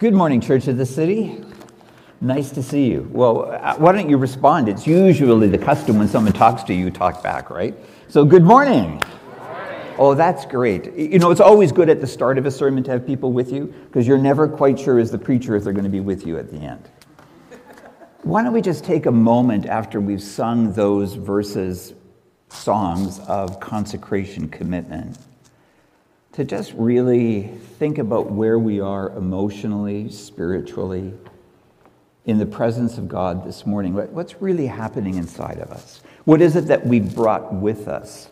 Good morning, Church of the City. Nice to see you. Well, uh, why don't you respond? It's usually the custom when someone talks to you, talk back, right? So, good morning. Oh, that's great. You know, it's always good at the start of a sermon to have people with you because you're never quite sure as the preacher if they're going to be with you at the end. Why don't we just take a moment after we've sung those verses, songs of consecration commitment, to just really think about where we are emotionally, spiritually, in the presence of God this morning. What's really happening inside of us? What is it that we've brought with us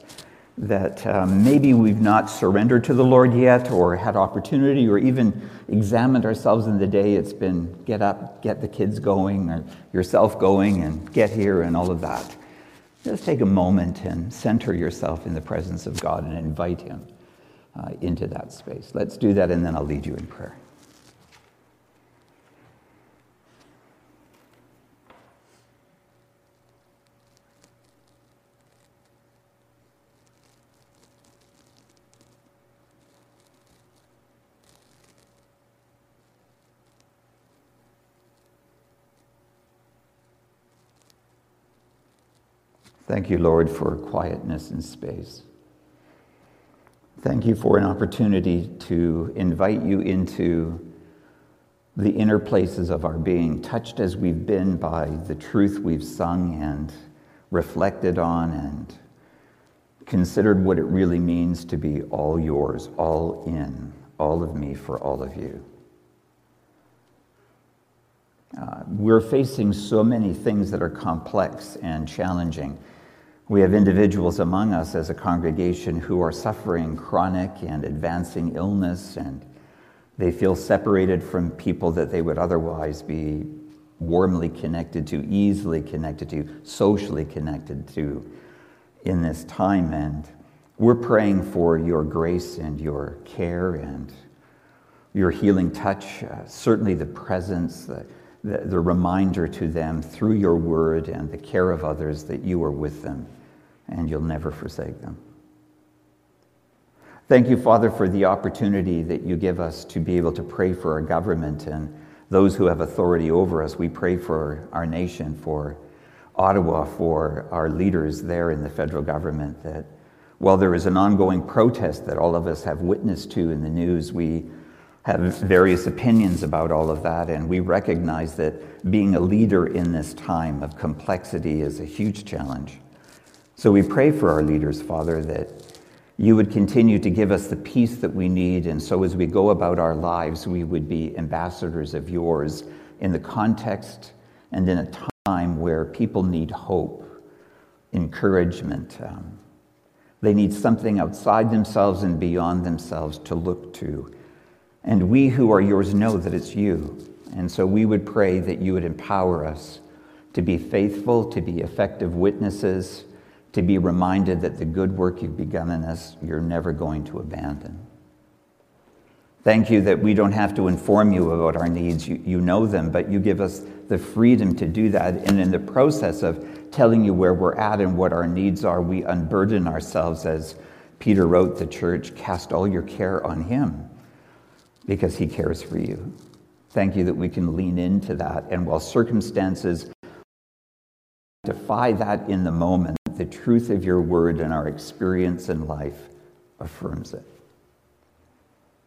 that um, maybe we've not surrendered to the Lord yet, or had opportunity, or even examined ourselves in the day? It's been get up, get the kids going, or yourself going, and get here, and all of that. Just take a moment and center yourself in the presence of God and invite Him uh, into that space. Let's do that, and then I'll lead you in prayer. Thank you, Lord, for quietness and space. Thank you for an opportunity to invite you into the inner places of our being, touched as we've been by the truth we've sung and reflected on and considered what it really means to be all yours, all in, all of me for all of you. Uh, we're facing so many things that are complex and challenging. We have individuals among us as a congregation who are suffering chronic and advancing illness, and they feel separated from people that they would otherwise be warmly connected to, easily connected to, socially connected to in this time. And we're praying for your grace and your care and your healing touch, uh, certainly the presence, the, the, the reminder to them through your word and the care of others that you are with them and you'll never forsake them. Thank you, Father, for the opportunity that you give us to be able to pray for our government and those who have authority over us. We pray for our nation, for Ottawa, for our leaders there in the federal government, that while there is an ongoing protest that all of us have witnessed to in the news, we have various opinions about all of that, and we recognize that being a leader in this time of complexity is a huge challenge. So we pray for our leaders, Father, that you would continue to give us the peace that we need. And so as we go about our lives, we would be ambassadors of yours in the context and in a time where people need hope, encouragement. Um, they need something outside themselves and beyond themselves to look to. And we who are yours know that it's you. And so we would pray that you would empower us to be faithful, to be effective witnesses to be reminded that the good work you've begun in us, you're never going to abandon. Thank you that we don't have to inform you about our needs. You, you know them, but you give us the freedom to do that. And in the process of telling you where we're at and what our needs are, we unburden ourselves, as Peter wrote the church, cast all your care on him because he cares for you. Thank you that we can lean into that. And while circumstances defy that in the moment, the truth of your word and our experience in life affirms it.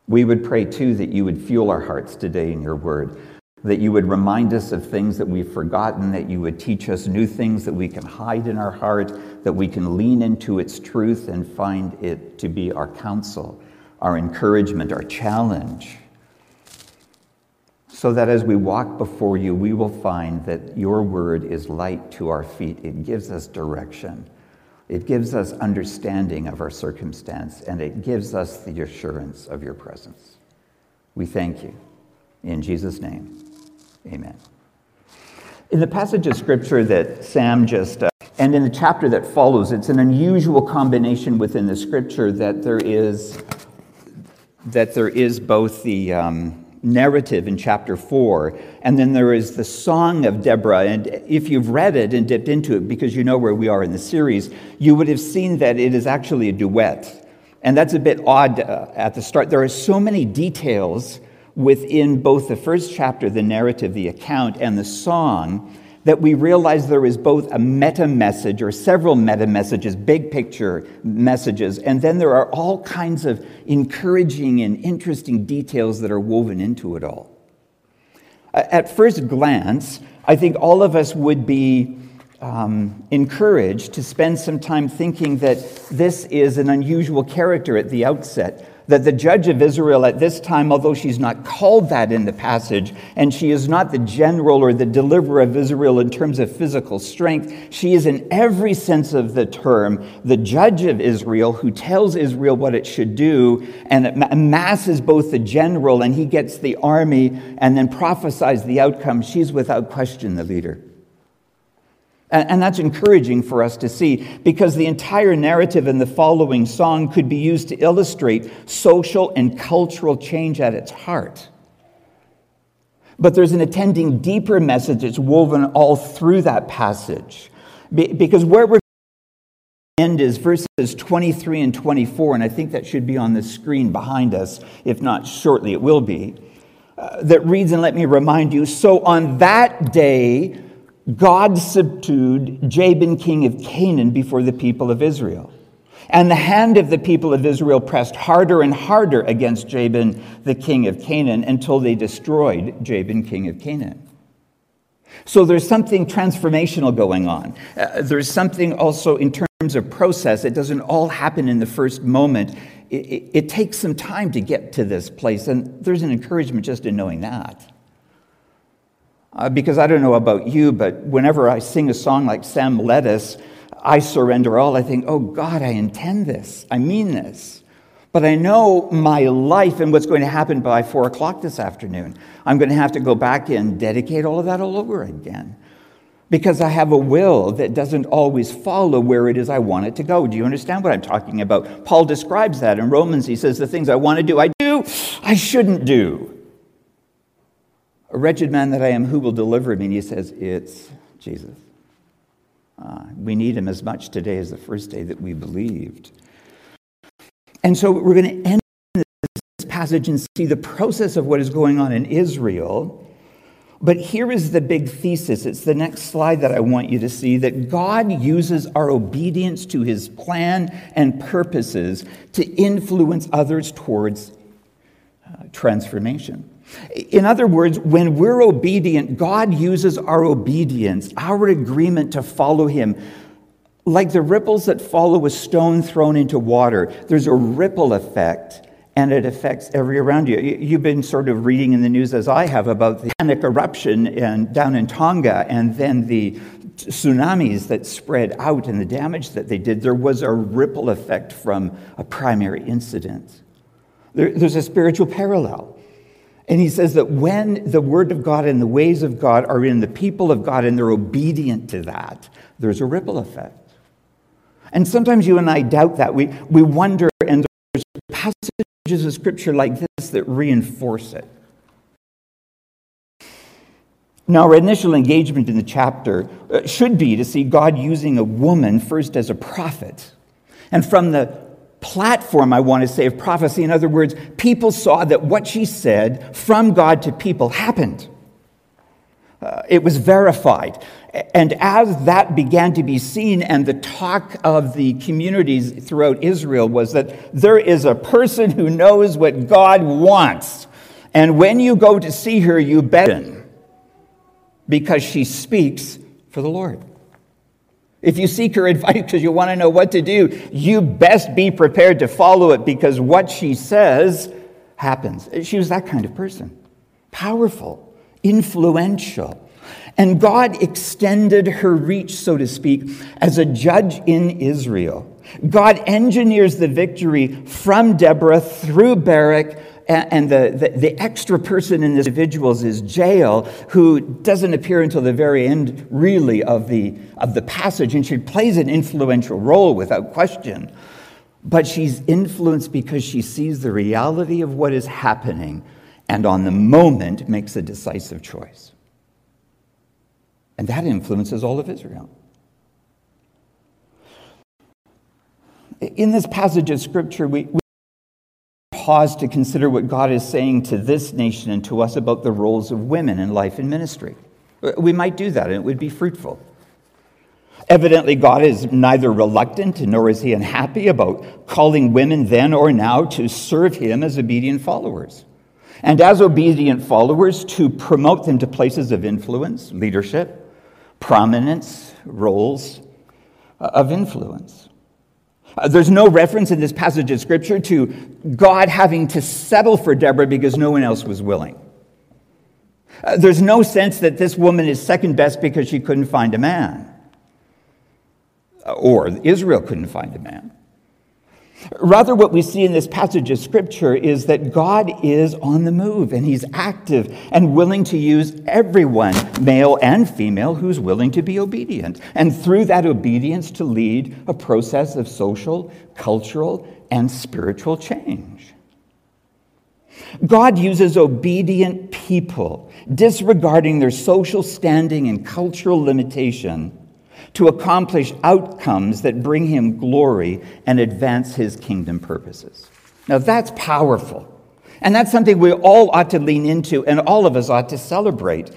We would pray too that you would fuel our hearts today in your word, that you would remind us of things that we've forgotten, that you would teach us new things that we can hide in our heart, that we can lean into its truth and find it to be our counsel, our encouragement, our challenge. So that as we walk before you, we will find that your word is light to our feet. It gives us direction. It gives us understanding of our circumstance, and it gives us the assurance of your presence. We thank you. In Jesus' name, amen. In the passage of scripture that Sam just, uh, and in the chapter that follows, it's an unusual combination within the scripture that there is, that there is both the, um, narrative in chapter 4. And then there is the Song of Deborah. And if you've read it and dipped into it, because you know where we are in the series, you would have seen that it is actually a duet. And that's a bit odd uh, at the start. There are so many details within both the first chapter, the narrative, the account, and the song that we realize there is both a meta message or several meta messages, big picture messages, and then there are all kinds of encouraging and interesting details that are woven into it all. At first glance, I think all of us would be um, encouraged to spend some time thinking that this is an unusual character at the outset that the judge of Israel at this time, although she's not called that in the passage, and she is not the general or the deliverer of Israel in terms of physical strength, she is in every sense of the term the judge of Israel who tells Israel what it should do and amasses both the general and he gets the army and then prophesies the outcome. She's without question the leader. And that's encouraging for us to see because the entire narrative in the following song could be used to illustrate social and cultural change at its heart. But there's an attending deeper message that's woven all through that passage. Because where we're end is verses 23 and 24, and I think that should be on the screen behind us. If not, shortly it will be. Uh, that reads, and let me remind you so on that day, God subdued Jabin, king of Canaan, before the people of Israel. And the hand of the people of Israel pressed harder and harder against Jabin, the king of Canaan, until they destroyed Jabin, king of Canaan. So there's something transformational going on. Uh, there's something also in terms of process. It doesn't all happen in the first moment. It, it, it takes some time to get to this place, and there's an encouragement just in knowing that. Uh, because I don't know about you, but whenever I sing a song like Sam us, I surrender all, I think, oh God, I intend this. I mean this. But I know my life and what's going to happen by four o'clock this afternoon. I'm going to have to go back and dedicate all of that all over again. Because I have a will that doesn't always follow where it is I want it to go. Do you understand what I'm talking about? Paul describes that in Romans. He says, The things I want to do, I do, I shouldn't do. A wretched man that I am, who will deliver me? And he says, It's Jesus. Uh, we need him as much today as the first day that we believed. And so we're going to end this passage and see the process of what is going on in Israel. But here is the big thesis. It's the next slide that I want you to see that God uses our obedience to his plan and purposes to influence others towards uh, transformation. In other words, when we're obedient, God uses our obedience, our agreement to follow Him, like the ripples that follow a stone thrown into water. There's a ripple effect, and it affects every around you. You've been sort of reading in the news, as I have, about the volcanic eruption in, down in Tonga and then the tsunamis that spread out and the damage that they did. There was a ripple effect from a primary incident. There, there's a spiritual parallel. And he says that when the word of God and the ways of God are in the people of God and they're obedient to that, there's a ripple effect. And sometimes you and I doubt that. We, we wonder, and there's passages of scripture like this that reinforce it. Now, our initial engagement in the chapter uh, should be to see God using a woman first as a prophet. And from the platform, I want to say, of prophecy. In other words, people saw that what she said from God to people happened. Uh, it was verified. And as that began to be seen, and the talk of the communities throughout Israel was that there is a person who knows what God wants. And when you go to see her, you bet because she speaks for the Lord. If you seek her advice because you want to know what to do, you best be prepared to follow it because what she says happens. She was that kind of person powerful, influential. And God extended her reach, so to speak, as a judge in Israel. God engineers the victory from Deborah through Barak and the, the, the, extra person in this individual is Jael, who doesn't appear until the very end, really, of the, of the passage. And she plays an influential role without question. But she's influenced because she sees the reality of what is happening and on the moment makes a decisive choice. And that influences all of Israel. In this passage of scripture, we, pause to consider what God is saying to this nation and to us about the roles of women in life and ministry. We might do that, and it would be fruitful. Evidently, God is neither reluctant nor is he unhappy about calling women then or now to serve him as obedient followers. And as obedient followers, to promote them to places of influence, leadership, prominence, roles uh, of influence. Uh, there's no reference in this passage of Scripture to God having to settle for Deborah because no one else was willing. Uh, there's no sense that this woman is second best because she couldn't find a man, uh, or Israel couldn't find a man. Rather, what we see in this passage of Scripture is that God is on the move and He's active and willing to use everyone, male and female, who's willing to be obedient. And through that obedience, to lead a process of social, cultural, and spiritual change. God uses obedient people, disregarding their social standing and cultural limitation to accomplish outcomes that bring him glory and advance his kingdom purposes. Now, that's powerful. And that's something we all ought to lean into and all of us ought to celebrate.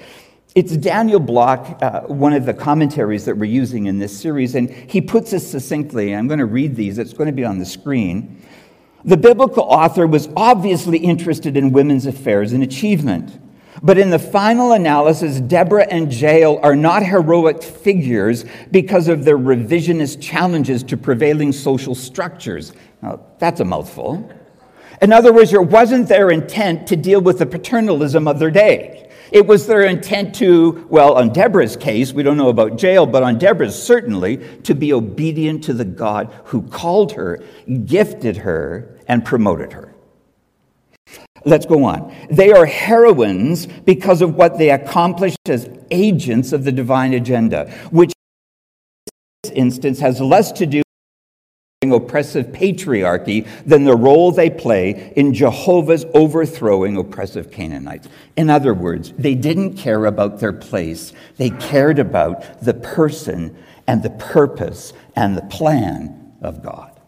It's Daniel Block, uh, one of the commentaries that we're using in this series, and he puts it succinctly. I'm going to read these, it's going to be on the screen. The biblical author was obviously interested in women's affairs and achievement. But in the final analysis, Deborah and Jael are not heroic figures because of their revisionist challenges to prevailing social structures. Now, that's a mouthful. In other words, it wasn't their intent to deal with the paternalism of their day. It was their intent to, well, on Deborah's case, we don't know about Jael, but on Deborah's certainly, to be obedient to the God who called her, gifted her, and promoted her. Let's go on. They are heroines because of what they accomplished as agents of the divine agenda, which in this instance has less to do with oppressive patriarchy than the role they play in Jehovah's overthrowing oppressive Canaanites. In other words, they didn't care about their place, they cared about the person and the purpose and the plan of God.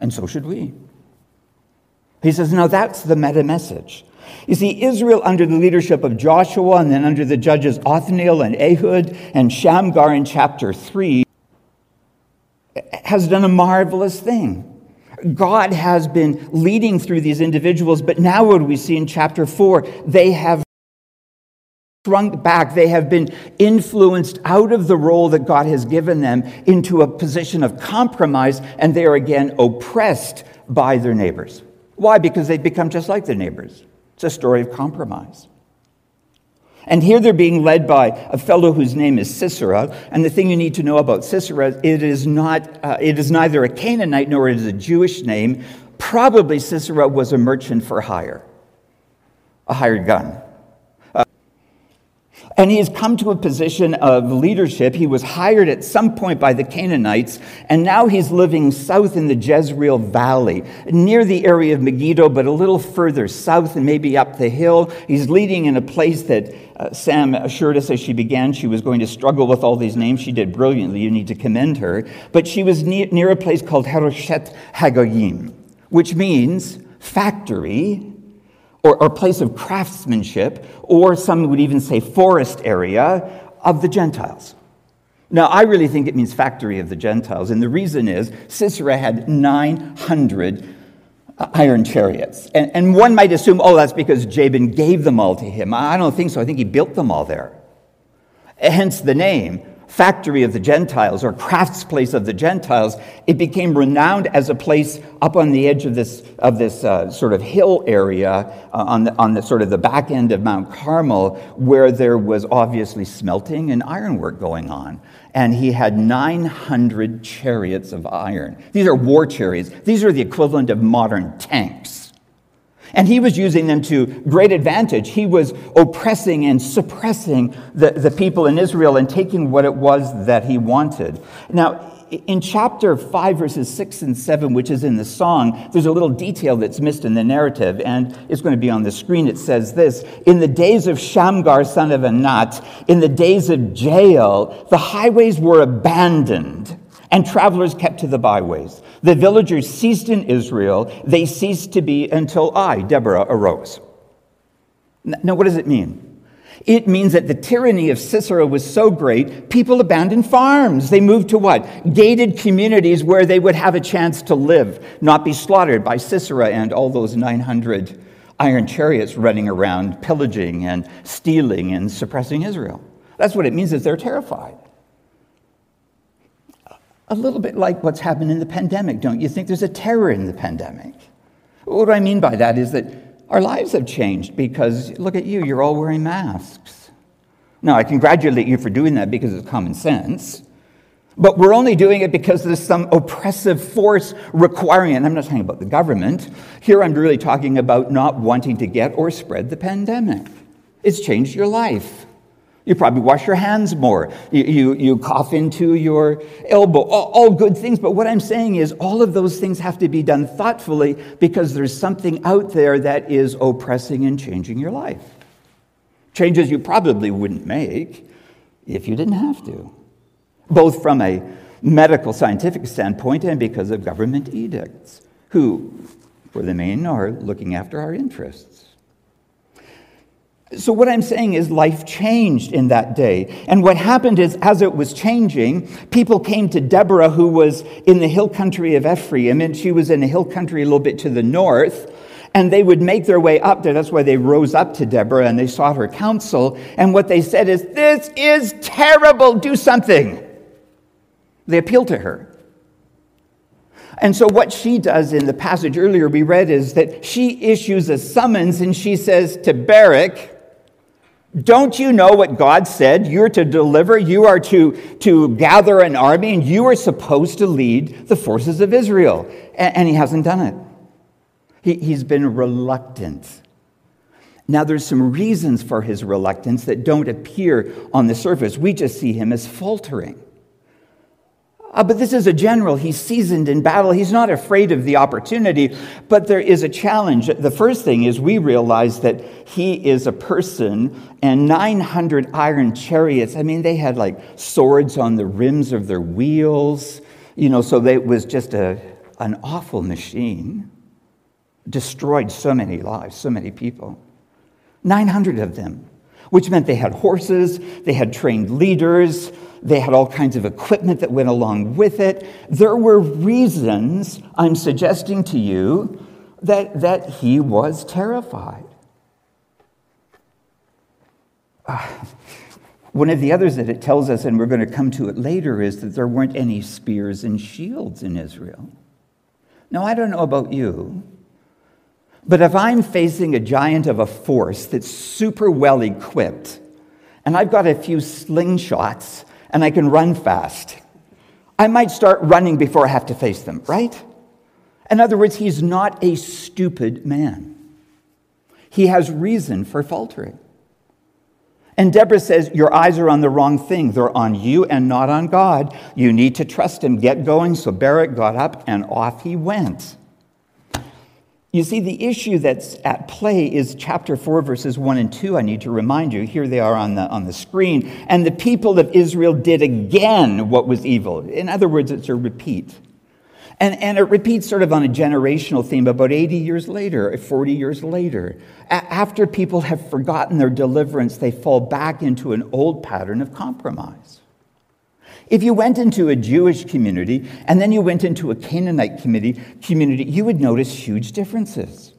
And so should we. He says, now that's the meta message. You see, Israel, under the leadership of Joshua and then under the judges Othniel and Ehud and Shamgar in chapter 3, has done a marvelous thing. God has been leading through these individuals, but now what we see in chapter 4? They have shrunk back. They have been influenced out of the role that God has given them into a position of compromise, and they are again oppressed by their neighbors. Why? Because they've become just like their neighbors. It's a story of compromise. And here they're being led by a fellow whose name is Sisera. And the thing you need to know about Sisera, it is, not, uh, it is neither a Canaanite nor it is a Jewish name. Probably Sisera was a merchant for hire, a hired gun. And he has come to a position of leadership. He was hired at some point by the Canaanites, and now he's living south in the Jezreel Valley, near the area of Megiddo, but a little further south and maybe up the hill. He's leading in a place that uh, Sam assured us as she began she was going to struggle with all these names. She did brilliantly. You need to commend her. But she was near, near a place called Heroshet Hagoyim, which means factory or, or place of craftsmanship, or some would even say forest area of the Gentiles. Now, I really think it means factory of the Gentiles, and the reason is Sisera had 900 uh, iron chariots. And, and one might assume, oh, that's because Jabin gave them all to him. I don't think so. I think he built them all there. Hence the name factory of the Gentiles or crafts place of the Gentiles, it became renowned as a place up on the edge of this, of this uh, sort of hill area uh, on, the, on the sort of the back end of Mount Carmel where there was obviously smelting and ironwork going on. And he had 900 chariots of iron. These are war chariots. These are the equivalent of modern tanks. And he was using them to great advantage. He was oppressing and suppressing the, the people in Israel and taking what it was that he wanted. Now, in chapter 5, verses 6 and 7, which is in the song, there's a little detail that's missed in the narrative, and it's going to be on the screen. It says this In the days of Shamgar, son of Anat, in the days of Jael, the highways were abandoned and travelers kept to the byways. The villagers ceased in Israel. They ceased to be until I, Deborah, arose. Now, what does it mean? It means that the tyranny of Sisera was so great, people abandoned farms. They moved to what? Gated communities where they would have a chance to live, not be slaughtered by Sisera and all those 900 iron chariots running around, pillaging and stealing and suppressing Israel. That's what it means is they're terrified. A little bit like what's happened in the pandemic, don't you think? There's a terror in the pandemic. What I mean by that is that our lives have changed because look at you, you're all wearing masks. Now, I congratulate you for doing that because it's common sense. But we're only doing it because there's some oppressive force requiring it. I'm not talking about the government. Here I'm really talking about not wanting to get or spread the pandemic. It's changed your life. You probably wash your hands more. You, you, you cough into your elbow. All, all good things. But what I'm saying is, all of those things have to be done thoughtfully because there's something out there that is oppressing and changing your life. Changes you probably wouldn't make if you didn't have to, both from a medical scientific standpoint and because of government edicts, who, for the main, are looking after our interests. So, what I'm saying is, life changed in that day. And what happened is, as it was changing, people came to Deborah, who was in the hill country of Ephraim, and she was in the hill country a little bit to the north. And they would make their way up there. That's why they rose up to Deborah and they sought her counsel. And what they said is, This is terrible, do something. They appealed to her. And so, what she does in the passage earlier we read is that she issues a summons and she says to Barak, don't you know what God said? You're to deliver, you are to, to gather an army, and you are supposed to lead the forces of Israel. And, and he hasn't done it. He, he's been reluctant. Now, there's some reasons for his reluctance that don't appear on the surface. We just see him as faltering. Uh, but this is a general. He's seasoned in battle. He's not afraid of the opportunity, but there is a challenge. The first thing is we realize that he is a person and 900 iron chariots. I mean, they had like swords on the rims of their wheels, you know, so it was just a, an awful machine. Destroyed so many lives, so many people. 900 of them, which meant they had horses, they had trained leaders, they had all kinds of equipment that went along with it. There were reasons, I'm suggesting to you, that, that he was terrified. Uh, one of the others that it tells us, and we're going to come to it later, is that there weren't any spears and shields in Israel. Now, I don't know about you, but if I'm facing a giant of a force that's super well equipped, and I've got a few slingshots and I can run fast. I might start running before I have to face them, right? In other words, he's not a stupid man. He has reason for faltering. And Deborah says, Your eyes are on the wrong thing. They're on you and not on God. You need to trust him. Get going. So Barak got up and off he went. You see, the issue that's at play is chapter 4, verses 1 and 2. I need to remind you. Here they are on the, on the screen. And the people of Israel did again what was evil. In other words, it's a repeat. And, and it repeats sort of on a generational theme about 80 years later, 40 years later. A- after people have forgotten their deliverance, they fall back into an old pattern of compromise. If you went into a Jewish community and then you went into a Canaanite community, community, you would notice huge differences.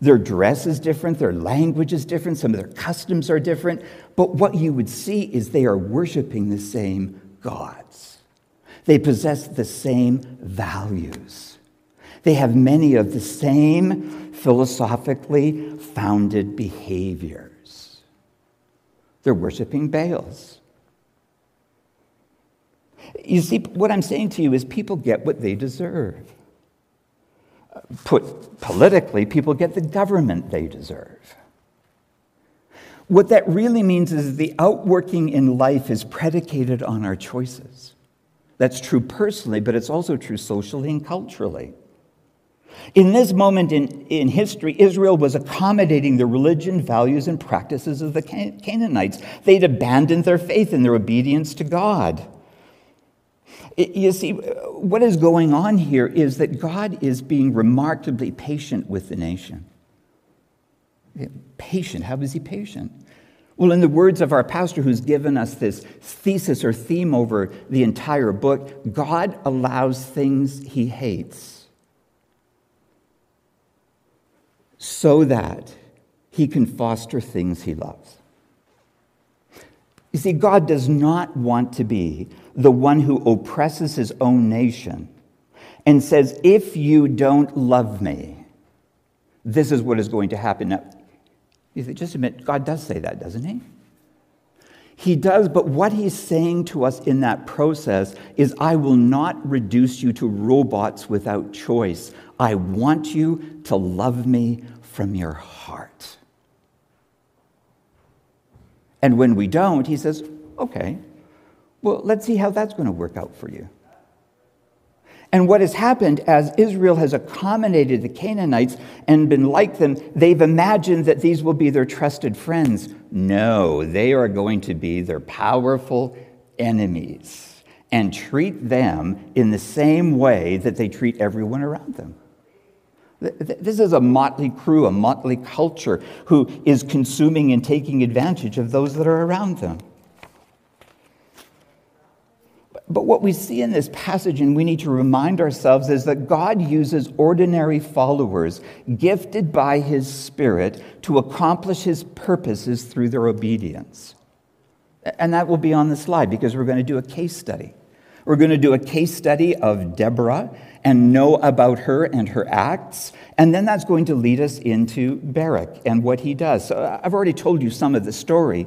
Their dress is different, their language is different, some of their customs are different, but what you would see is they are worshiping the same gods. They possess the same values. They have many of the same philosophically founded behaviors. They're worshiping Baals. You see, what I'm saying to you is people get what they deserve. Put politically, people get the government they deserve. What that really means is the outworking in life is predicated on our choices. That's true personally, but it's also true socially and culturally. In this moment in, in history, Israel was accommodating the religion, values, and practices of the Canaanites. They'd abandoned their faith and their obedience to God. You see, what is going on here is that God is being remarkably patient with the nation. Patient. How is he patient? Well, in the words of our pastor who's given us this thesis or theme over the entire book, God allows things he hates so that he can foster things he loves. You see, God does not want to be the one who oppresses his own nation and says, If you don't love me, this is what is going to happen. Now, just admit, God does say that, doesn't he? He does, but what he's saying to us in that process is, I will not reduce you to robots without choice. I want you to love me from your heart. And when we don't, he says, okay, well, let's see how that's going to work out for you. And what has happened as Israel has accommodated the Canaanites and been like them, they've imagined that these will be their trusted friends. No, they are going to be their powerful enemies and treat them in the same way that they treat everyone around them. This is a motley crew, a motley culture who is consuming and taking advantage of those that are around them. But what we see in this passage, and we need to remind ourselves, is that God uses ordinary followers gifted by His Spirit to accomplish His purposes through their obedience. And that will be on the slide because we're going to do a case study. We're going to do a case study of Deborah and know about her and her acts. And then that's going to lead us into Barak and what he does. So uh, I've already told you some of the story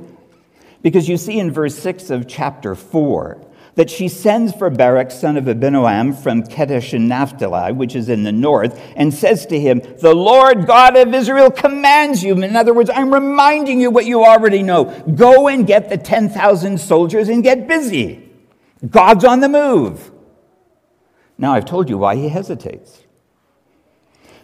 because you see in verse 6 of chapter 4 that she sends for Barak, son of Abinoam, from Kedesh in Naphtali, which is in the north, and says to him, The Lord God of Israel commands you. In other words, I'm reminding you what you already know. Go and get the 10,000 soldiers and get busy. God's on the move. Now, I've told you why he hesitates.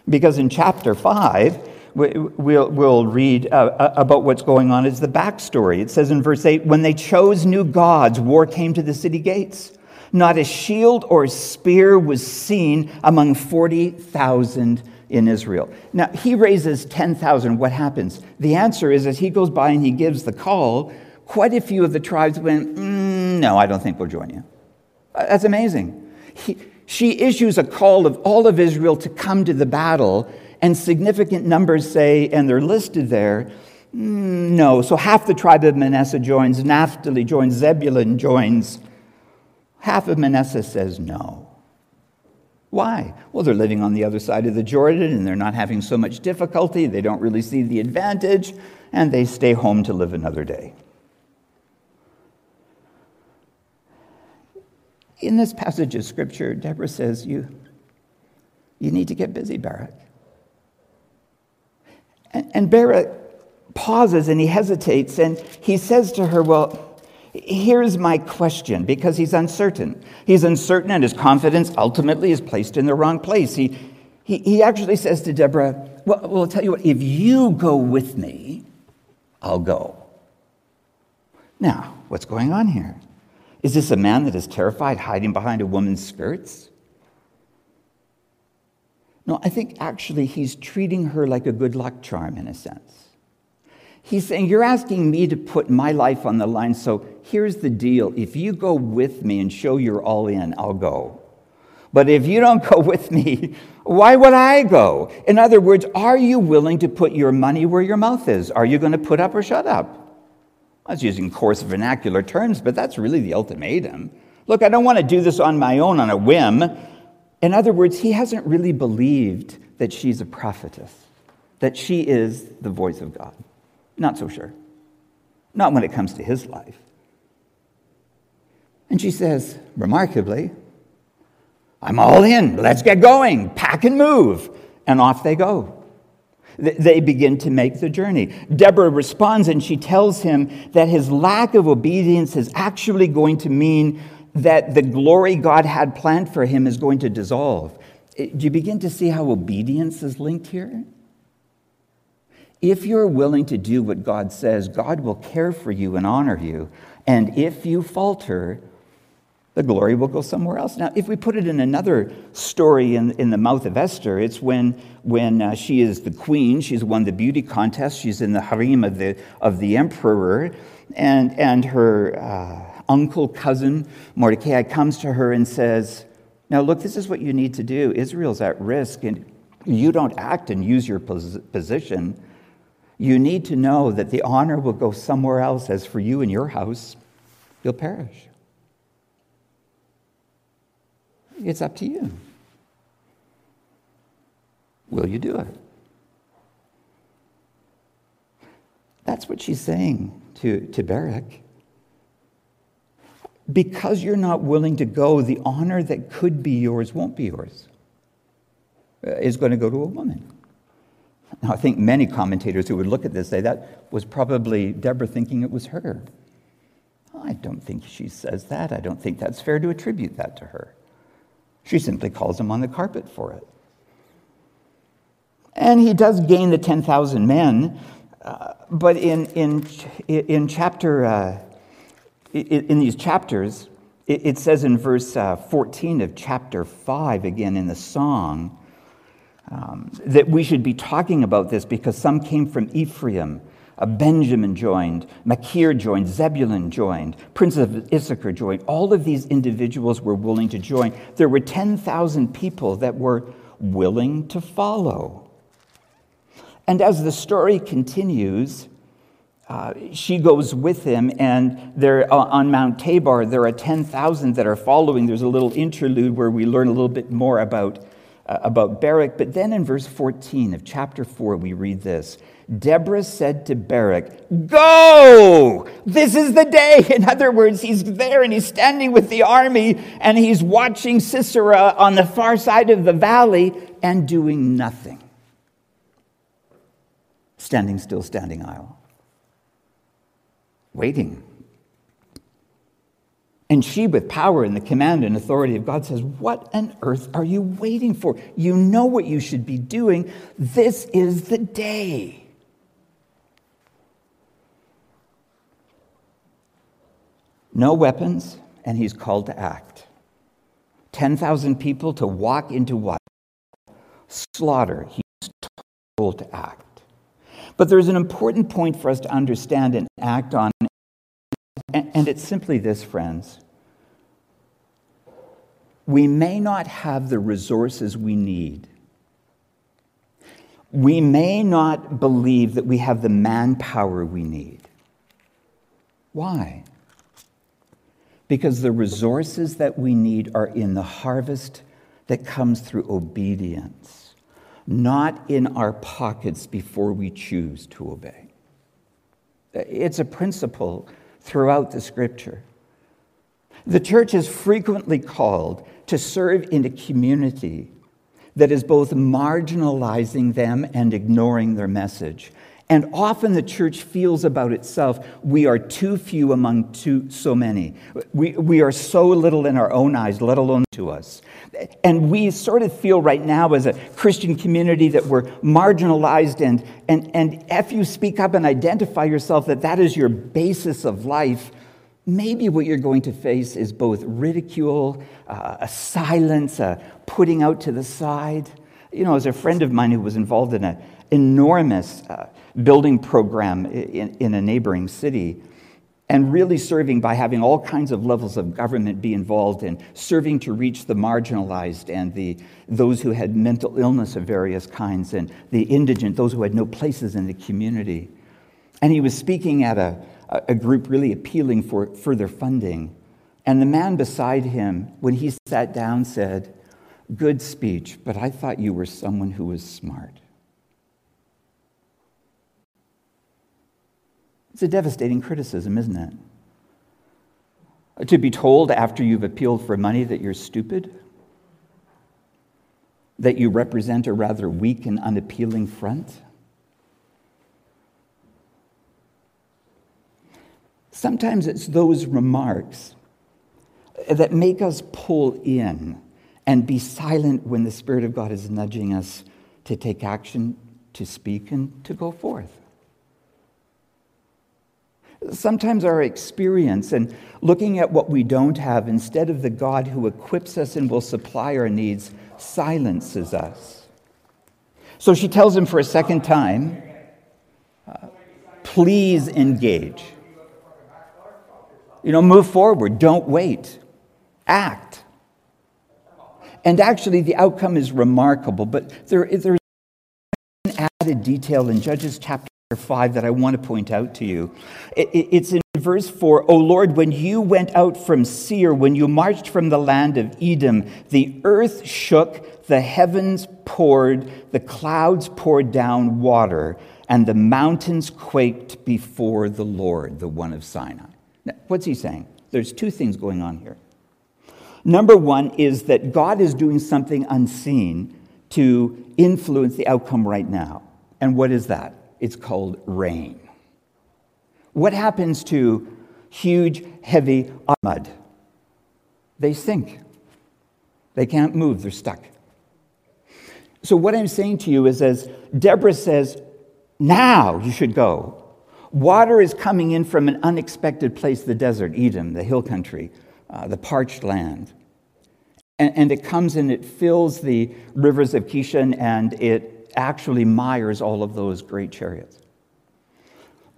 Because in chapter 5, we'll, we'll read uh, uh, about what's going on is the backstory. It says in verse 8 when they chose new gods, war came to the city gates. Not a shield or spear was seen among 40,000 in Israel. Now, he raises 10,000. What happens? The answer is as he goes by and he gives the call, quite a few of the tribes went, mm, No, I don't think we'll join you. Uh, that's amazing. He, she issues a call of all of Israel to come to the battle, and significant numbers say, and they're listed there, mm, no. So half the tribe of Manasseh joins, Naphtali joins, Zebulun joins. Half of Manasseh says no. Why? Well, they're living on the other side of the Jordan and they're not having so much difficulty. They don't really see the advantage and they stay home to live another day. In this passage of scripture, Deborah says, You, you need to get busy, Barak. And, and Barak pauses and he hesitates and he says to her, Well, here's my question, because he's uncertain. He's uncertain and his confidence ultimately is placed in the wrong place. He, he, he actually says to Deborah, well, well, I'll tell you what, if you go with me, I'll go. Now, what's going on here? Is this a man that is terrified hiding behind a woman's skirts? No, I think actually he's treating her like a good luck charm in a sense. He's saying, You're asking me to put my life on the line, so here's the deal. If you go with me and show you're all in, I'll go. But if you don't go with me, why would I go? In other words, are you willing to put your money where your mouth is? Are you going to put up or shut up? I was using coarse vernacular terms, but that's really the ultimatum. Look, I don't want to do this on my own on a whim. In other words, he hasn't really believed that she's a prophetess, that she is the voice of God. Not so sure. Not when it comes to his life. And she says, remarkably, I'm all in. Let's get going. Pack and move. And off they go. They begin to make the journey. Deborah responds and she tells him that his lack of obedience is actually going to mean that the glory God had planned for him is going to dissolve. Do you begin to see how obedience is linked here? If you're willing to do what God says, God will care for you and honor you. And if you falter, the glory will go somewhere else. Now, if we put it in another story in, in the mouth of Esther, it's when, when uh, she is the queen, she's won the beauty contest, she's in the harem of the, of the emperor, and, and her uh, uncle, cousin, Mordecai, comes to her and says, Now, look, this is what you need to do. Israel's at risk, and you don't act and use your position. You need to know that the honor will go somewhere else, as for you and your house, you'll perish. It's up to you. Will you do it? That's what she's saying to, to Barak. Because you're not willing to go, the honor that could be yours won't be yours. Uh, it's going to go to a woman. Now, I think many commentators who would look at this say that was probably Deborah thinking it was her. I don't think she says that. I don't think that's fair to attribute that to her. She simply calls him on the carpet for it. And he does gain the 10,000 men, uh, but in, in, in chapter, uh, in these chapters, it, it says in verse uh, 14 of chapter 5, again in the song, um, that we should be talking about this because some came from Ephraim Benjamin joined, Machir joined, Zebulun joined, Prince of Issachar joined. All of these individuals were willing to join. There were 10,000 people that were willing to follow. And as the story continues, uh, she goes with him, and there uh, on Mount Tabor, there are 10,000 that are following. There's a little interlude where we learn a little bit more about, uh, about Barak. But then in verse 14 of chapter 4, we read this Deborah said to Barak, Go! This is the day. In other words, he's there and he's standing with the army and he's watching Sisera on the far side of the valley and doing nothing. Standing still, standing idle. Waiting. And she, with power and the command and authority of God, says, What on earth are you waiting for? You know what you should be doing. This is the day. No weapons, and he's called to act. 10,000 people to walk into what? Slaughter. He's told to act. But there's an important point for us to understand and act on, and it's simply this, friends. We may not have the resources we need. We may not believe that we have the manpower we need. Why? Because the resources that we need are in the harvest that comes through obedience, not in our pockets before we choose to obey. It's a principle throughout the scripture. The church is frequently called to serve in a community that is both marginalizing them and ignoring their message. And often the church feels about itself, we are too few among too, so many. We, we are so little in our own eyes, let alone to us. And we sort of feel right now as a Christian community that we're marginalized. And, and, and if you speak up and identify yourself that that is your basis of life, maybe what you're going to face is both ridicule, uh, a silence, a putting out to the side. You know, as a friend of mine who was involved in an enormous uh, building program in, in a neighboring city and really serving by having all kinds of levels of government be involved in serving to reach the marginalized and the those who had mental illness of various kinds and the indigent those who had no places in the community. And he was speaking at a, a group really appealing for further funding. And the man beside him when he sat down said good speech but i thought you were someone who was smart It's a devastating criticism, isn't it? To be told after you've appealed for money that you're stupid, that you represent a rather weak and unappealing front. Sometimes it's those remarks that make us pull in and be silent when the Spirit of God is nudging us to take action, to speak, and to go forth. Sometimes our experience and looking at what we don't have instead of the God who equips us and will supply our needs silences us. So she tells him for a second time, uh, please engage. You know, move forward, don't wait, act. And actually, the outcome is remarkable, but there, an added detail in Judges chapter 5 that I want to point out to you. It's in verse 4 O Lord, when you went out from Seir, when you marched from the land of Edom, the earth shook, the heavens poured, the clouds poured down water, and the mountains quaked before the Lord, the one of Sinai. Now, what's he saying? There's two things going on here. Number one is that God is doing something unseen to influence the outcome right now. And what is that? It's called rain. What happens to huge, heavy mud? They sink. They can't move, they're stuck. So, what I'm saying to you is as Deborah says, now you should go. Water is coming in from an unexpected place, the desert, Edom, the hill country, uh, the parched land. And, and it comes and it fills the rivers of Kishon and it actually mires all of those great chariots.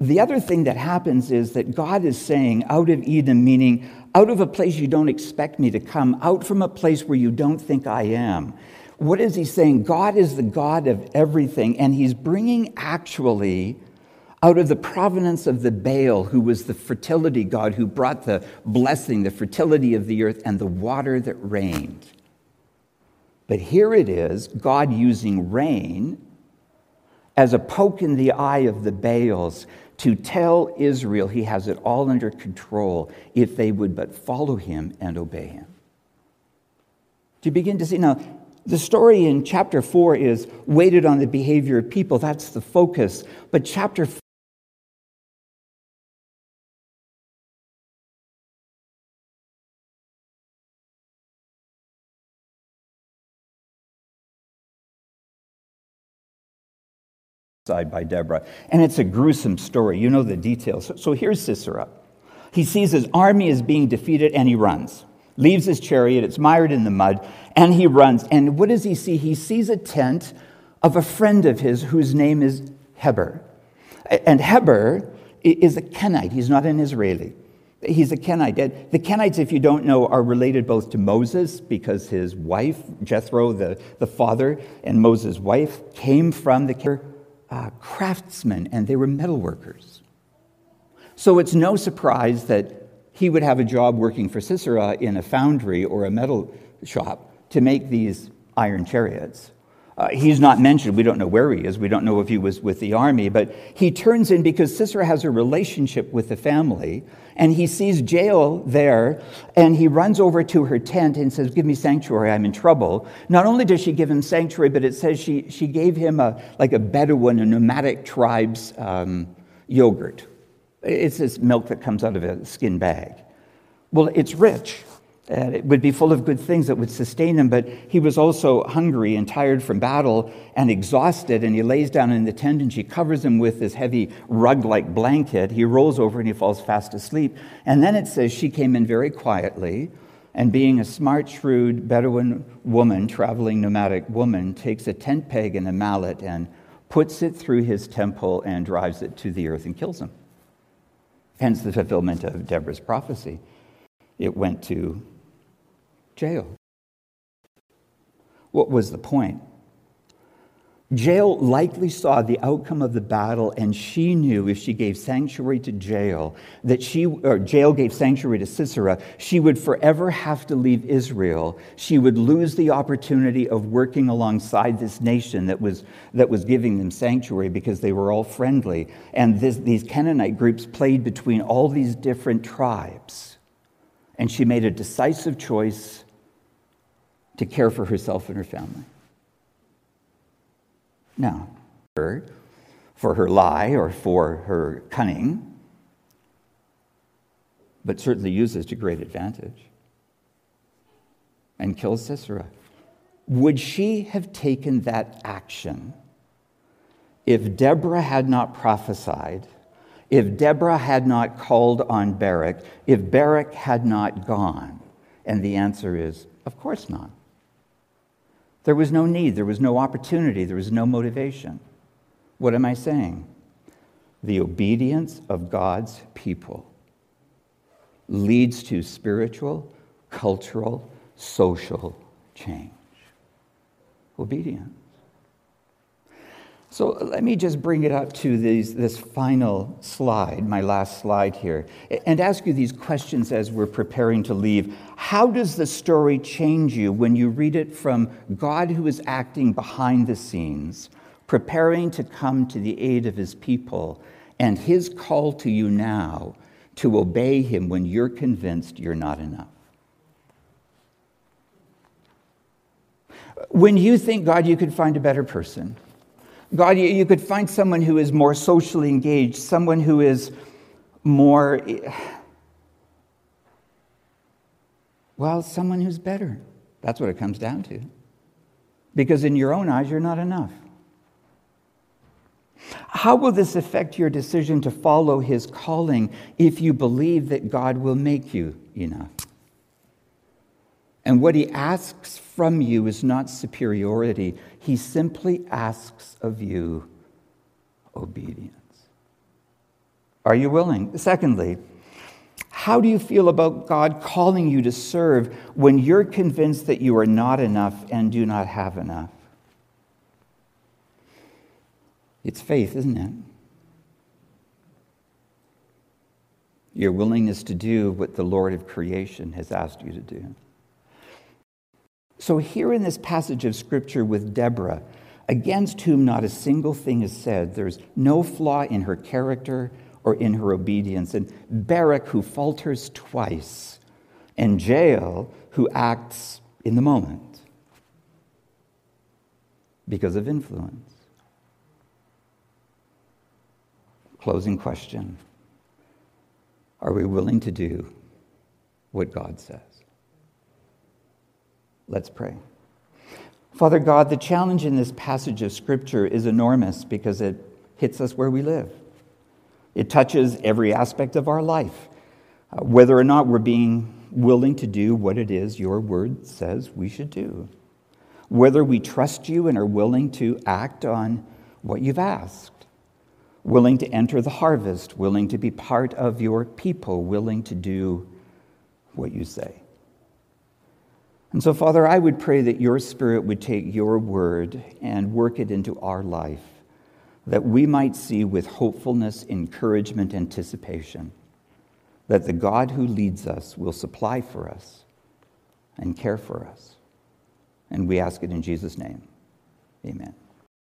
The other thing that happens is that God is saying, out of Edom, meaning out of a place you don't expect me to come, out from a place where you don't think I am. What is he saying? God is the God of everything, and he's bringing actually out of the provenance of the Baal, who was the fertility god who brought the blessing, the fertility of the earth, and the water that rained. But here it is God using rain as a poke in the eye of the Baals to tell Israel he has it all under control if they would but follow him and obey him. Do you begin to see? Now, the story in chapter 4 is weighted on the behavior of people. That's the focus. But chapter by Deborah. And it's a gruesome story. You know the details. So, here's Sisera. He sees his army is being defeated and he runs. Leaves his chariot, it's mired in the mud, and he runs. And what does he see? He sees a tent of a friend of his whose name is Heber. And Heber is a Kenite, he's not an Israeli. He's a Kenite. The Kenites, if you don't know, are related both to Moses because his wife, Jethro, the, the father, and Moses' wife came from the uh, craftsmen and they were metalworkers. So it's no surprise that he would have a job working for Sisera in a foundry or a metal shop to make these iron chariots. Uh, he's not mentioned. We don't know where he is. We don't know if he was with the army, but he turns in because Sisera has a relationship with the family, and he sees Jael there, and he runs over to her tent and says, Give me sanctuary, I'm in trouble. Not only does she give him sanctuary, but it says she, she gave him a, like a Bedouin, a nomadic tribe's um, yogurt. It's this milk that comes out of a skin bag. Well, it's rich. And it would be full of good things that would sustain him, but he was also hungry and tired from battle and exhausted. And he lays down in the tent and she covers him with this heavy rug like blanket. He rolls over and he falls fast asleep. And then it says she came in very quietly, and being a smart, shrewd Bedouin woman, traveling nomadic woman, takes a tent peg and a mallet and puts it through his temple and drives it to the earth and kills him. Hence the fulfillment of Deborah's prophecy. It went to Jael. What was the point? Jael likely saw the outcome of the battle, and she knew if she gave sanctuary to Jael, that she, or Jael gave sanctuary to Sisera, she would forever have to leave Israel. She would lose the opportunity of working alongside this nation that was, that was giving them sanctuary because they were all friendly. And this, these Canaanite groups played between all these different tribes. And she made a decisive choice to care for herself and her family. Now, for her lie or for her cunning, but certainly uses to great advantage and kills Sisera. Would she have taken that action if Deborah had not prophesied, if Deborah had not called on Barak, if Barak had not gone? And the answer is, of course not. There was no need, there was no opportunity, there was no motivation. What am I saying? The obedience of God's people leads to spiritual, cultural, social change. Obedience. So let me just bring it up to these, this final slide, my last slide here, and ask you these questions as we're preparing to leave. How does the story change you when you read it from God who is acting behind the scenes, preparing to come to the aid of his people, and his call to you now to obey him when you're convinced you're not enough? When you think, God, you could find a better person God, you, could find someone who is more socially engaged, someone who is more, well, someone who's better. That's what it comes down to. Because in your own eyes, you're not enough. How will this affect your decision to follow his calling if you believe that God will make you enough? And what he asks from you is not superiority, he simply asks of you obedience. Are you willing? Secondly, how do you feel about God calling you to serve when you're convinced that you are not enough and do not have enough? It's faith, isn't it? Your willingness to do what the Lord of creation has asked you to do. So, here in this passage of Scripture with Deborah, against whom not a single thing is said, there's no flaw in her character or in her obedience, and Barak, who falters twice, and Jael, who acts in the moment because of influence. Closing question Are we willing to do what God says? Let's pray. Father God, the challenge in this passage of Scripture is enormous because it hits us where we live. It touches every aspect of our life, uh, whether or not we're being willing to do what it is your word says we should do, whether we trust you and are willing to act on what you've asked, willing to enter the harvest, willing to be part of your people, willing to do what you say. And so, Father, I would pray that your Spirit would take your word and work it into our life, that we might see with hopefulness, encouragement, anticipation, that the God who leads us will supply for us and care for us. And we ask it in Jesus' name. Amen.